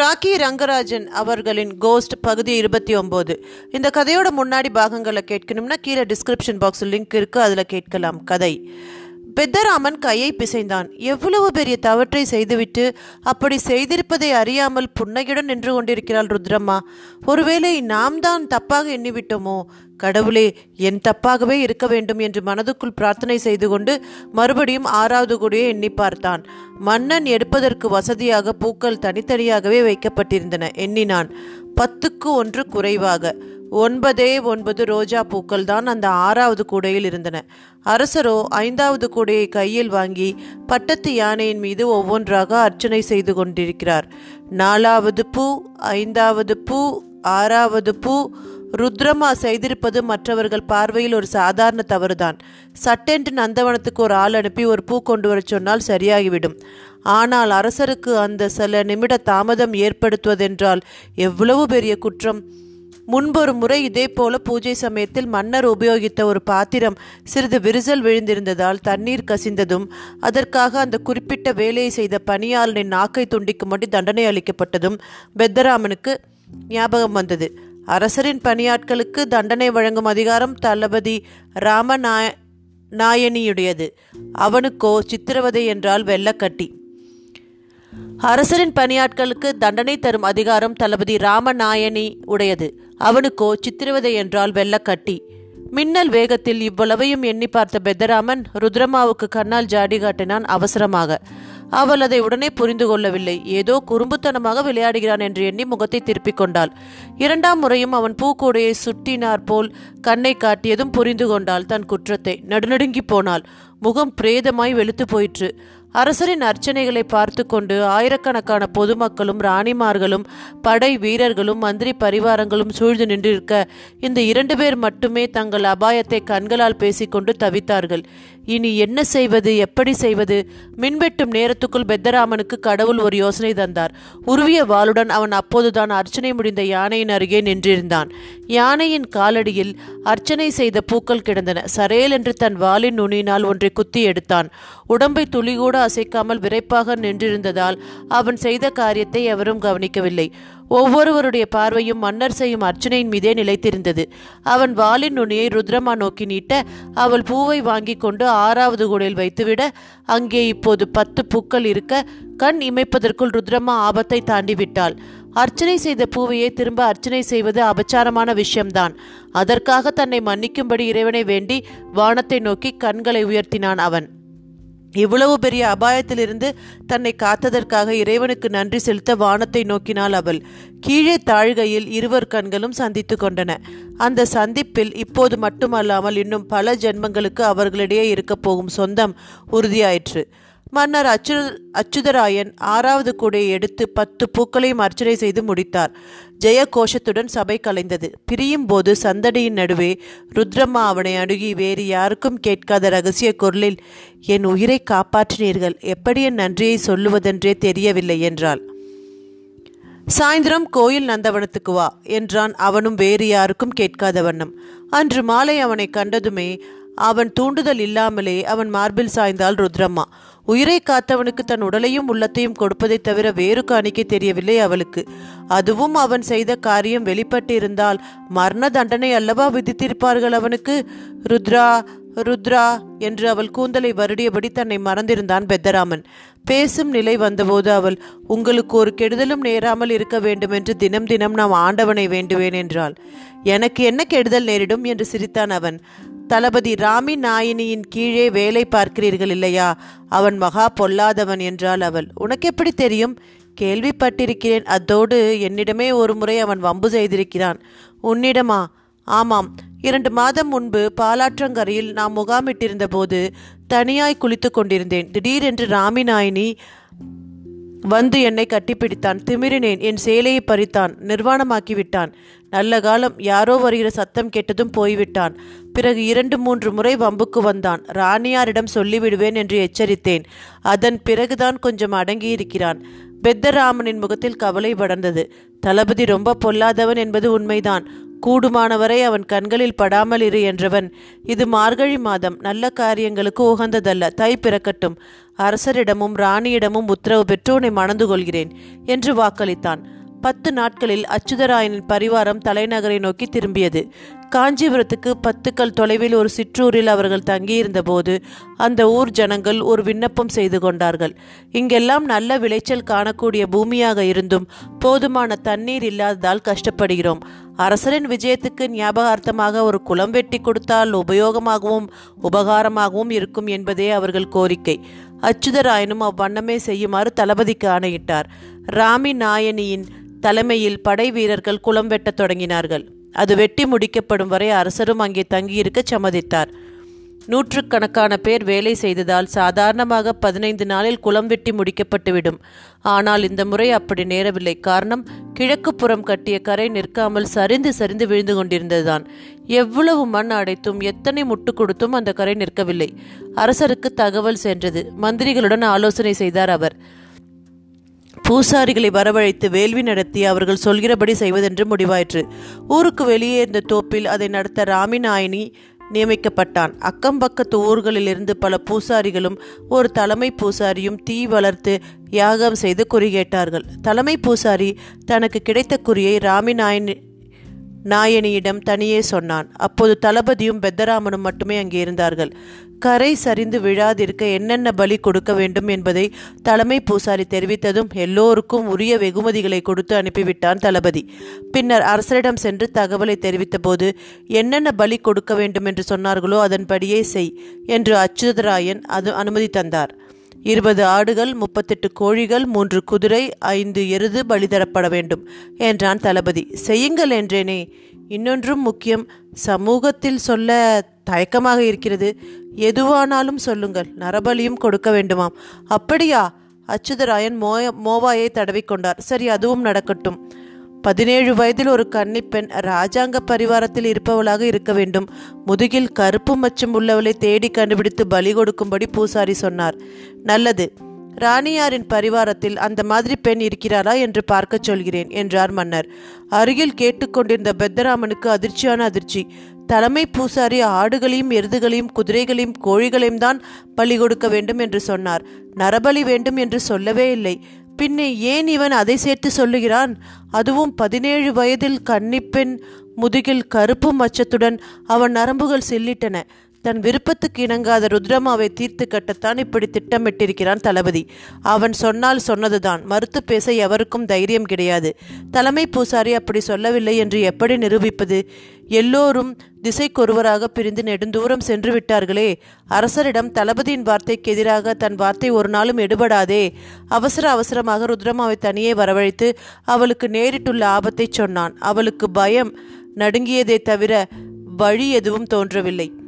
ராக்கி ரங்கராஜன் அவர்களின் கோஸ்ட் பகுதி இருபத்தி ஒம்பது. இந்த கதையோட முன்னாடி பாகங்களை கேட்கணும்னா கீழே டிஸ்கிரிப்ஷன் பாக்ஸில் லிங்க் இருக்குது அதில் கேட்கலாம் கதை. பெத்தராமன் கையை பிசைந்தான். எவ்வளவு பெரிய தவற்றை செய்துவிட்டு அப்படி செய்திருப்பதை அறியாமல் புன்னகையுடன் நின்று கொண்டிருக்கிறாள் ருத்ரம்மா. ஒருவேளை நாம் தான் தப்பாக எண்ணிவிட்டோமோ? கடவுளே என் தப்பாகவே இருக்க வேண்டும் என்று மனதுக்குள் பிரார்த்தனை செய்து கொண்டு மறுபடியும் ஆறாவது கூடிய எண்ணி பார்த்தான். மன்னன் எடுப்பதற்கு வசதியாக பூக்கள் தனித்தனியாகவே வைக்கப்பட்டிருந்தன. எண்ணினான். பத்துக்கு ஒன்று குறைவாக. ஒன்பதே ஒன்பது ரோஜா பூக்கள் தான் அந்த ஆறாவது கூடையில் இருந்தன. அரசரோ ஐந்தாவது கூடையை கையில் வாங்கி பட்டத்து யானையின் மீது ஒவ்வொன்றாக அர்ச்சனை செய்து கொண்டிருக்கிறார். நாலாவது பூ ஐந்தாவது பூ ஆறாவது பூ. ருத்ரமா செய்திருப்பது மற்றவர்கள் பார்வையில் ஒரு சாதாரண தவறுதான். சட்டென்று நந்தவனத்துக்கு ஒரு ஆள் அனுப்பி ஒரு பூ கொண்டு வரச் சொன்னால் சரியாகிவிடும். ஆனால் அரசருக்கு அந்த சில நிமிட தாமதம் ஏற்படுத்துவதென்றால் எவ்வளவு பெரிய குற்றம்? முன்பொரு முறை இதே போல பூஜை சமயத்தில் மன்னர் உபயோகித்த ஒரு பாத்திரம் சிறிது விரிசல் விழுந்திருந்ததால் தண்ணீர் கசிந்ததும் அதற்காக அந்த குறிப்பிட்ட வேலையை செய்த பணியாளனின் நாக்கை துண்டிக்கும்படி தண்டனை அளிக்கப்பட்டதும் பெத்தராமனுக்கு ஞாபகம் வந்தது. அரசரின் பணியாட்களுக்கு தண்டனை வழங்கும் அதிகாரம் தளபதி ராமநாய நாயனியுடையது. அவனுக்கோ சித்திரவதை என்றால் வெள்ளக்கட்டி. அரசரின் பணியாட்களுக்கு தண்டனை தரும் அதிகாரம் தளபதி ராமநாயனி உடையது அவனுக்கோ சித்திரவதை என்றால் வெள்ளக்கட்டி. மின்னல் வேகத்தில் இவ்வளவையும் எண்ணி பார்த்த பெத்தராமன் ருத்ரமாவுக்கு கண்ணால் ஜாடி காட்டினான் அவசரமாக. அவள் அதை உடனே புரிந்து கொள்ளவில்லை. ஏதோ குறும்புத்தனமாக விளையாடுகிறான் என்று எண்ணி முகத்தை திருப்பிக் கொண்டாள். இரண்டாம் முறையும் அவன் பூக்கூடையை சுட்டினார் போல் கண்ணை காட்டியதும் புரிந்து கொண்டாள் தன் குற்றத்தை. நடுநடுங்கி போனாள். முகம் பிரேதமாய் வெளுத்து போயிற்று. அரசரின் அர்ச்சனைகளை பார்த்து கொண்டு ஆயிரக்கணக்கான பொதுமக்களும் ராணிமார்களும் படை வீரர்களும் மந்திரி பரிவாரங்களும் சூழ்ந்து நின்றிருக்க இந்த இரண்டு பேர் மட்டுமே தங்கள் அபாயத்தை கண்களால் பேசிக்கொண்டு தவித்தார்கள். இனி என்ன செய்வது எப்படி செய்வது? மின்வெட்டும் நேரத்துக்குள் பெத்தராமனுக்கு கடவுள் ஒரு யோசனை தந்தார். உருவிய வாளுடன் அவன் அப்போதுதான் அர்ச்சனை முடிந்த யானையின் அருகே நின்றிருந்தான். யானையின் காலடியில் அர்ச்சனை செய்த பூக்கள் கிடந்தன. சரேல் என்று தன் வாளின் நுனியினால் ஒன்றை குத்தி எடுத்தான். உடம்பை துளிகூட அசைக்காமல் விரைப்பாக நின்றிருந்ததால் அவன் செய்த காரியத்தை எவரும் கவனிக்கவில்லை. ஒவ்வொருவருடைய பார்வையும் மன்னர் செய்யும் அர்ச்சனையின் மீதே நிலைத்திருந்தது. அவன் வாளின் நுனியை ருத்ரமா நோக்கி நீட்ட அவள் பூவை வாங்கி கொண்டு ஆறாவது கூடையில் வைத்துவிட அங்கே இப்போது பத்து பூக்கள் இருக்க கண் இமைப்பதற்குள் ருத்ரமா ஆபத்தை தாண்டி விட்டாள் அர்ச்சனை செய்த பூவையே திரும்ப அர்ச்சனை செய்வது அபச்சாரமான விஷயம்தான். அதற்காக தன்னை மன்னிக்கும்படி இறைவனை வேண்டி வானத்தை நோக்கி கண்களை உயர்த்தினான் அவன். இவ்வளவு பெரிய அபாயத்திலிருந்து தன்னை காத்ததற்காக இறைவனுக்கு நன்றி செலுத்த வானத்தை நோக்கினாள் அவள். கீழே தாழ்கையில் இருவர் கண்களும் சந்தித்து கொண்டன. அந்த சந்திப்பில் இப்போது மட்டுமல்லாமல் இன்னும் பல ஜென்மங்களுக்கு அவர்களிடையே இருக்கப் போகும் சொந்தம் உறுதியாயிற்று. மன்னர் அச்சு அச்சுதராயன் ஆறாவது கூடையை எடுத்து பத்து பூக்களையும் அர்ச்சனை செய்து முடித்தார். ஜெய கோஷத்துடன் சபை கலைந்தது. பிரியும் போது சந்தடியின் நடுவே ருத்ரம்மா அவனை அணுகி வேறு யாருக்கும் கேட்காத ரகசிய குரலில் என் உயிரை காப்பாற்றினீர்கள். எப்படி என் நன்றியை சொல்லுவதென்றே தெரியவில்லை என்றாள். சாயந்தரம் கோயில் நந்தவனத்துக்கு வா என்றான். அவனும் வேறு யாருக்கும் கேட்காத வண்ணம். அன்று மாலை அவனை கண்டதுமே அவன் தூண்டுதல் இல்லாமலே அவன் மார்பில் சாய்ந்தாள் ருத்ரம்மா. உயிரை காத்தவனுக்கு தன் உடலையும் உள்ளத்தையும் கொடுப்பதைத் தவிர வேறு காணிக்கை தெரியவில்லை அவளுக்கு. அதுவும் அவன் செய்த காரியம் வெளிப்பட்டிருந்தால் மரண தண்டனை அல்லவா விதித்திருப்பார்கள் அவனுக்கு? ருத்ரா ருத்ரா என்று அவள் கூந்தலை வருடியபடி தன்னை மறந்திருந்தான் பெத்தராமன். பேசும் நிலை வந்தபோது அவள் உங்களுக்கு ஒரு கெடுதலும் நேராமல் இருக்க வேண்டும் என்று தினம் தினம் நாம் ஆண்டவனை வேண்டுவேன் என்றாள். எனக்கு என்ன கெடுதல் நேரிடும்? என்று சிரித்தான் அவன். தளபதி ராமி நாயினியின் கீழே வேலை பார்க்கிறீர்கள் இல்லையா? அவன் மகா பொல்லாதவன் என்றாள் அவள். உனக்கு எப்படி தெரியும்? கேள்விப்பட்டிருக்கிறேன். அதோடு என்னிடமே ஒரு முறை அவன் வம்பு செய்திருக்கிறான். உன்னிடமா? ஆமாம். இரண்டு மாதம் முன்பு பாலாற்றங்கரையில் நாம் முகாமிட்டிருந்த போது தனியாய் குளித்து கொண்டிருந்தேன். திடீரென்று ராமி நாயினி வந்து என்னை கட்டிப்பிடித்தான். திமிரினேன். என் சேலையை பறித்தான். நிர்வாணமாக்கிவிட்டான். நல்ல காலம் யாரோ வருகிற சத்தம் கேட்டதும் போய்விட்டான். பிறகு இரண்டு மூன்று முறை வம்புக்கு வந்தான். ராணியாரிடம் சொல்லிவிடுவேன் என்று எச்சரித்தேன். அதன் பிறகுதான் கொஞ்சம் அடங்கியிருக்கிறான். பெத்தராமனின் முகத்தில் கவலை படர்ந்தது. தளபதி ரொம்ப பொல்லாதவன் என்பது உண்மைதான். கூடுமானவரை அவன் கண்களில் படாமல் இரு என்றவன். இது மார்கழி மாதம். நல்ல காரியங்களுக்கு உகந்ததல்ல. தை பிறக்கட்டும். அரசரிடமும் ராணியிடமும் உத்தரவு பெற்று உன்னை மணந்து கொள்கிறேன் என்று வாக்களித்தான். பத்து நாட்களில் அச்சுதராயனின் பரிவாரம் தலைநகரை நோக்கி திரும்பியது. காஞ்சிபுரத்துக்கு பத்துக்கள் தொலைவில் ஒரு சிற்றூரில் அவர்கள் தங்கியிருந்தபோது அந்த ஊர் ஜனங்கள் ஒரு விண்ணப்பம் செய்து கொண்டார்கள். இங்கெல்லாம் நல்ல விளைச்சல் காணக்கூடிய பூமியாக இருந்தும் போதுமான தண்ணீர் இல்லாததால் கஷ்டப்படுகிறோம். அரசரின் விஜயத்துக்கு ஞாபகார்த்தமாக ஒரு குளம் வெட்டி கொடுத்தால் உபயோகமாகவும் உபகாரமாகவும் இருக்கும் என்பதே அவர்கள் கோரிக்கை. அச்சுதராயனும் அவ்வண்ணமே செய்யுமாறு தளபதிக்கு ஆணையிட்டார். ராமி நாயனியின் தலைமையில் படை வீரர்கள் குளம் வெட்டத் தொடங்கினார்கள். அது வெட்டி முடிக்கப்படும் வரை அரசரும் அங்கே தங்கியிருக்க சம்மதித்தார். நூற்றுக்கணக்கான பேர் வேலை செய்ததால் சாதாரணமாக பதினைந்து நாளில் குளம் வெட்டி முடிக்கப்பட்டுவிடும். ஆனால் இந்த முறை அப்படி நேரவில்லை. காரணம் கிழக்கு புறம் கட்டிய கரை நிற்காமல் சரிந்து சரிந்து விழுந்து கொண்டிருந்ததுதான். எவ்வளவு மண் அடைத்தும் எத்தனை முட்டு கொடுத்தும் அந்த கரை நிற்கவில்லை. அரசருக்கு தகவல் சென்றது. மந்திரிகளுடன் ஆலோசனை செய்தார் அவர். பூசாரிகளை வரவழைத்து வேள்வி நடத்தி அவர்கள் சொல்கிறபடி செய்வதென்று முடிவாயிற்று. ஊருக்கு வெளியே இருந்த தோப்பில் அதை நடத்த ராமிநாயனி நியமிக்கப்பட்டான். அக்கம் பக்கத்து ஊர்களிலிருந்து பல பூசாரிகளும் ஒரு தலைமை பூசாரியும் தீ வளர்த்து யாகம் செய்து குறி கேட்டார்கள். தலைமை பூசாரி தனக்கு கிடைத்த குறியை ராமிநாயனி நாயனியிடம் தனியே சொன்னான். அப்போது தளபதியும் பெத்தராமனும் மட்டுமே அங்கே இருந்தார்கள். கரை சரிந்து விழாதிருக்க என்னென்ன பலி கொடுக்க வேண்டும் என்பதை தலைமை பூசாரி தெரிவித்ததும் எல்லோருக்கும் உரிய வெகுமதிகளை கொடுத்து அனுப்பிவிட்டான் தளபதி. பின்னர் அரசரிடம் சென்று தகவலை தெரிவித்தபோது என்னென்ன பலி கொடுக்க வேண்டும் என்று சொன்னார்களோ அதன்படியே செய் என்று அச்சுதராயன் அது அனுமதி தந்தார். இருபது ஆடுகள் முப்பத்தெட்டு கோழிகள் மூன்று குதிரை ஐந்து எருது பலிதரப்பட வேண்டும் என்றான் தளபதி. செய்யுங்கள் என்றேனே. இன்னொன்றும் முக்கியம் சமூகத்தில் சொல்ல தயக்கமாக இருக்கிறது. எதுவானாலும் சொல்லுங்கள் நரபலியும் கொடுக்க வேண்டுமாம். அப்படியா? அச்சுதராயன் மோய மோவாயை தடவிக்கொண்டார் சரி அதுவும் நடக்கட்டும். பதினேழு வயதில் ஒரு கன்னிப்பெண் ராஜாங்க பரிவாரத்தில் இருப்பவளாக இருக்க வேண்டும். முதுகில் கருப்பு மச்சம் உள்ளவளை தேடி கண்டுபிடித்து பலி கொடுக்கும்படி பூசாரி சொன்னார். நல்லது. ராணியாரின் பரிவாரத்தில் அந்த மாதிரி பெண் இருக்கிறாரா என்று பார்க்கச் சொல்கிறேன் என்றார் மன்னர். அருகில் கேட்டுக்கொண்டிருந்த பெத்தராமனுக்கு அதிர்ச்சியான அதிர்ச்சி. தலைமை பூசாரி ஆடுகளையும் எருதுகளையும் குதிரைகளையும் கோழிகளையும் தான் பலி கொடுக்க வேண்டும் என்று சொன்னார். நரபலி வேண்டும் என்று சொல்லவே இல்லை. பின்னே ஏன் இவன் அதை சேர்த்து சொல்லுகிறான்? அதுவும் பதினேழு வயதில் கன்னிப்பெண் முதுகில் கருப்பு மச்சத்துடன் அவன் நரம்புகள் செல்லிட்டன. தன் விருப்பத்துக்கு இணங்காத ருத்ரமாவை தீர்த்து கட்டத்தான் இப்படி திட்டமிட்டிருக்கிறான் தளபதி. அவன் சொன்னால் சொன்னதுதான். மறுத்து பேச எவருக்கும் தைரியம் கிடையாது. தலைமை பூசாரி அப்படி சொல்லவில்லை என்று எப்படி நிரூபிப்பது? எல்லோரும் திசைக்கொருவராக பிரிந்து நெடுந்தூரம் சென்று விட்டார்களே. அரசரிடம் தளபதியின் வார்த்தைக்கு எதிராக தன் வார்த்தை ஒரு நாளும் எடுபடாதே. அவசர அவசரமாக ருத்ரமாவை தனியே வரவழைத்து அவளுக்கு நேரிட்டுள்ள ஆபத்தை சொன்னான். அவளுக்கு பயம் நடுங்கியதே தவிர வழி எதுவும் தோன்றவில்லை.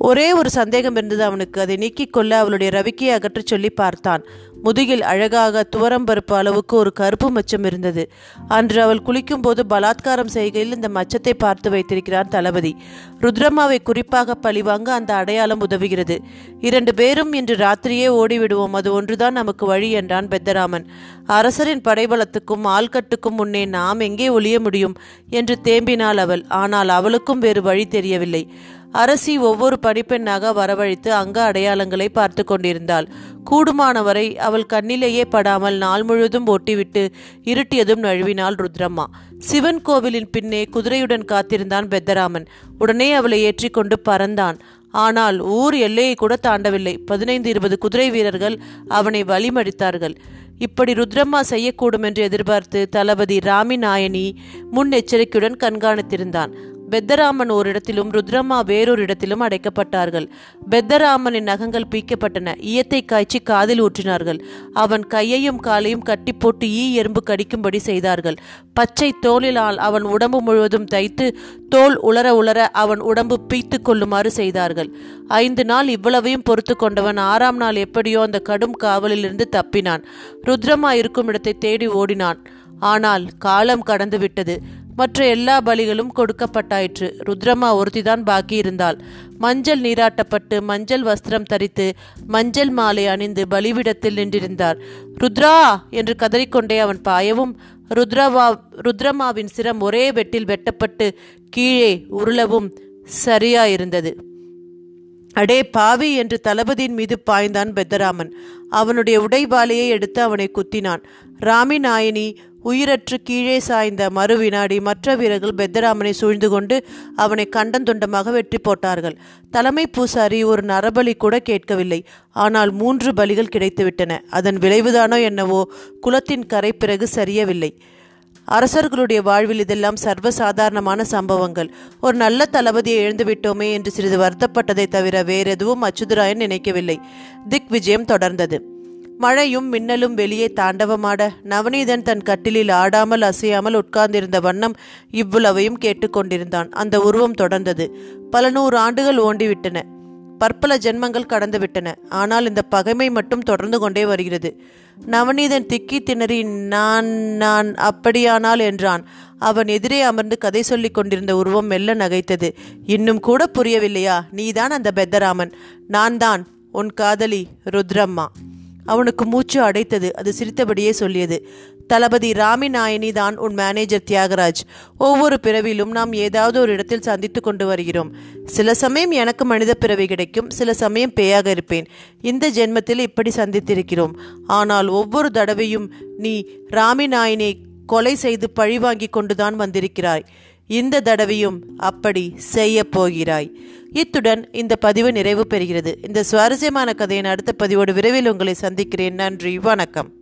ஒரே ஒரு சந்தேகம் இருந்தது அவனுக்கு. அதை நீக்கிக்கொள்ள அவளுடைய ரவிக்கையை அகற்றச் சொல்லி பார்த்தான். முதுகில் அழகாக துவரம் பருப்பு அளவுக்கு ஒரு கருப்பு மச்சம் இருந்தது. அன்று அவள் குளிக்கும்போது பலாத்காரம் செய்கையில் இந்த மச்சத்தை பார்த்து வைத்திருக்கிறார் தளபதி. ருத்ரம்மாவை குறிப்பாக பழிவாங்க அந்த அடையாளம் உதவுகிறது. இரண்டு பேரும் இன்று ராத்திரியே ஓடிவிடுவோம். அது ஒன்றுதான் நமக்கு வழி என்றான் பெத்தராமன். அரசரின் படைபலத்துக்கும் ஆள்கட்டுக்கும் முன்னே நாம் எங்கே ஒளிய முடியும்? என்று தேம்பினாள் அவள். ஆனால் அவளுக்கும் வேறு வழி தெரியவில்லை. அரசி ஒவ்வொரு பணிப்பெண்ணாக வரவழைத்து அங்க அடையாளங்களை பார்த்து கொண்டிருந்தாள். கூடுமானவரை அவள் கண்ணிலேயே படாமல் நாள் முழுவதும் ஒட்டிவிட்டு இருட்டியதும் நழுவினாள் ருத்ரம்மா. சிவன் கோவிலின் பின்னே குதிரையுடன் காத்திருந்தான் பெத்தராமன். உடனே அவளை ஏற்றிக்கொண்டு பறந்தான். ஆனால் ஊர் எல்லையை கூட தாண்டவில்லை. பதினைந்து இருபது குதிரை வீரர்கள் அவனை வழிமடித்தார்கள். இப்படி ருத்ரம்மா செய்யக்கூடும் என்று எதிர்பார்த்து தளபதி ராமி நாயனி முன்னெச்சரிக்கையுடன் கண்காணித்திருந்தான். பெத்தராமன் ஒரு இடத்திலும் ருத்ரம்மா வேறொரு இடத்திலும் அடைக்கப்பட்டார்கள். பெத்தராமனின் நகங்கள் பீக்கப்பட்டன. ஈயத்தை காய்ச்சி காதில் ஊற்றினார்கள். அவன் கையையும் காலையும் கட்டி போட்டு ஈ எறும்பு கடிக்கும்படி செய்தார்கள். பச்சை தோலினால் அவன் உடம்பு முழுவதும் தைத்து தோல் உலர உலர அவன் உடம்பு பீத்து கொள்ளுமாறு செய்தார்கள். ஐந்து நாள் இவ்வளவையும் பொறுத்து கொண்டவன் ஆறாம் நாள் எப்படியோ அந்த கடும் காவலிலிருந்து தப்பினான். ருத்ரமா இருக்கும் இடத்தை தேடி ஓடினான். ஆனால் காலம் கடந்து விட்டது மற்ற எல்லா பலிகளும் கொடுக்கப்பட்டாயிற்று. ருத்ரமா ஒருத்திதான் பாக்கி இருந்தாள் மஞ்சள் நீராட்டப்பட்டு மஞ்சள் வஸ்திரம் தரித்து மஞ்சள் மாலை அணிந்து பலிவிடத்தில் நின்றிருந்தார். ருத்ரா! என்று கதறிக்கொண்டே அவன் பாயவும் ருத்ரவா ருத்ரமாவின் சிரம் ஒரே வெட்டில் வெட்டப்பட்டு கீழே உருளவும் சரியாயிருந்தது. அடே பாவி! என்று தளபதியின் மீது பாய்ந்தான் பெத்தராமன். அவனுடைய உடைவாலையை எடுத்து அவனை குத்தினான். ராமி நாயனி உயிரற்று கீழே சாய்ந்த மறு வினாடி மற்ற வீரர்கள் பெத்தராமனை சூழ்ந்து கொண்டு அவனை கண்டந்துண்டமாக வெற்றி போட்டார்கள். தலைமை பூசாரி ஒரு நரபலி கூட கேட்கவில்லை. ஆனால் மூன்று பலிகள் கிடைத்துவிட்டன. அதன் விளைவுதானோ என்னவோ குலத்தின் கரை பிறகு சரியவில்லை. அரசர்களுடைய வாழ்வில் இதெல்லாம் சர்வசாதாரணமான சம்பவங்கள். ஒரு நல்ல தளபதியை இழந்துவிட்டோமே என்று சிறிது வருத்தப்பட்டதை தவிர வேறெதுவும் அச்சுதராயன் நினைக்கவில்லை. திக் விஜயம் தொடர்ந்தது. மழையும் மின்னலும் வெளியே தாண்டவமாட நவநீதன் தன் கட்டிலில் ஆடாமல் அசையாமல் உட்கார்ந்திருந்த வண்ணம் இவ்வளவையும் கேட்டுக்கொண்டிருந்தான். அந்த உருவம் தொடர்ந்தது. பல நூறு ஆண்டுகள் ஓண்டிவிட்டன. பற்பல ஜென்மங்கள் கடந்துவிட்டன. ஆனால் இந்த பகைமை மட்டும் தொடர்ந்து கொண்டே வருகிறது. நவநீதன் திக்கி திணறி நான் நான் அப்படியானால் என்றான். அவன் எதிரே அமர்ந்து கதை சொல்லிக் கொண்டிருந்த உருவம் மெல்ல நகைத்தது. இன்னும் கூட புரியவில்லையா? நீதான் அந்த பெத்தராமன். நான் தான் உன் காதலி ருத்ரம்மா. அவனுக்கு மூச்சு அடைத்தது. அது சிரித்தபடியே சொல்லியது. தளபதி ராமி நாயனி தான் உன் மேனேஜர் தியாகராஜ். ஒவ்வொரு பிறவிலும் நாம் ஏதாவது ஒரு இடத்தில் சந்தித்து கொண்டு வருகிறோம். சில சமயம் எனக்கு மனித பிறவி கிடைக்கும். சில சமயம் பேயாக இருப்பேன். இந்த ஜென்மத்தில் இப்படி சந்தித்திருக்கிறோம். ஆனால் ஒவ்வொரு தடவையும் நீ ராமி நாயனை கொலை செய்து பழிவாங்கி கொண்டுதான் வந்திருக்கிறாய். இந்த தடவையும் அப்படி செய்ய போகிறாய். இத்துடன் இந்த பதிவு நிறைவு பெறுகிறது. இந்த சுவாரஸ்யமான கதையின் அடுத்த பதிவோடு விரைவில் உங்களை சந்திக்கிறேன். நன்றி. வணக்கம்.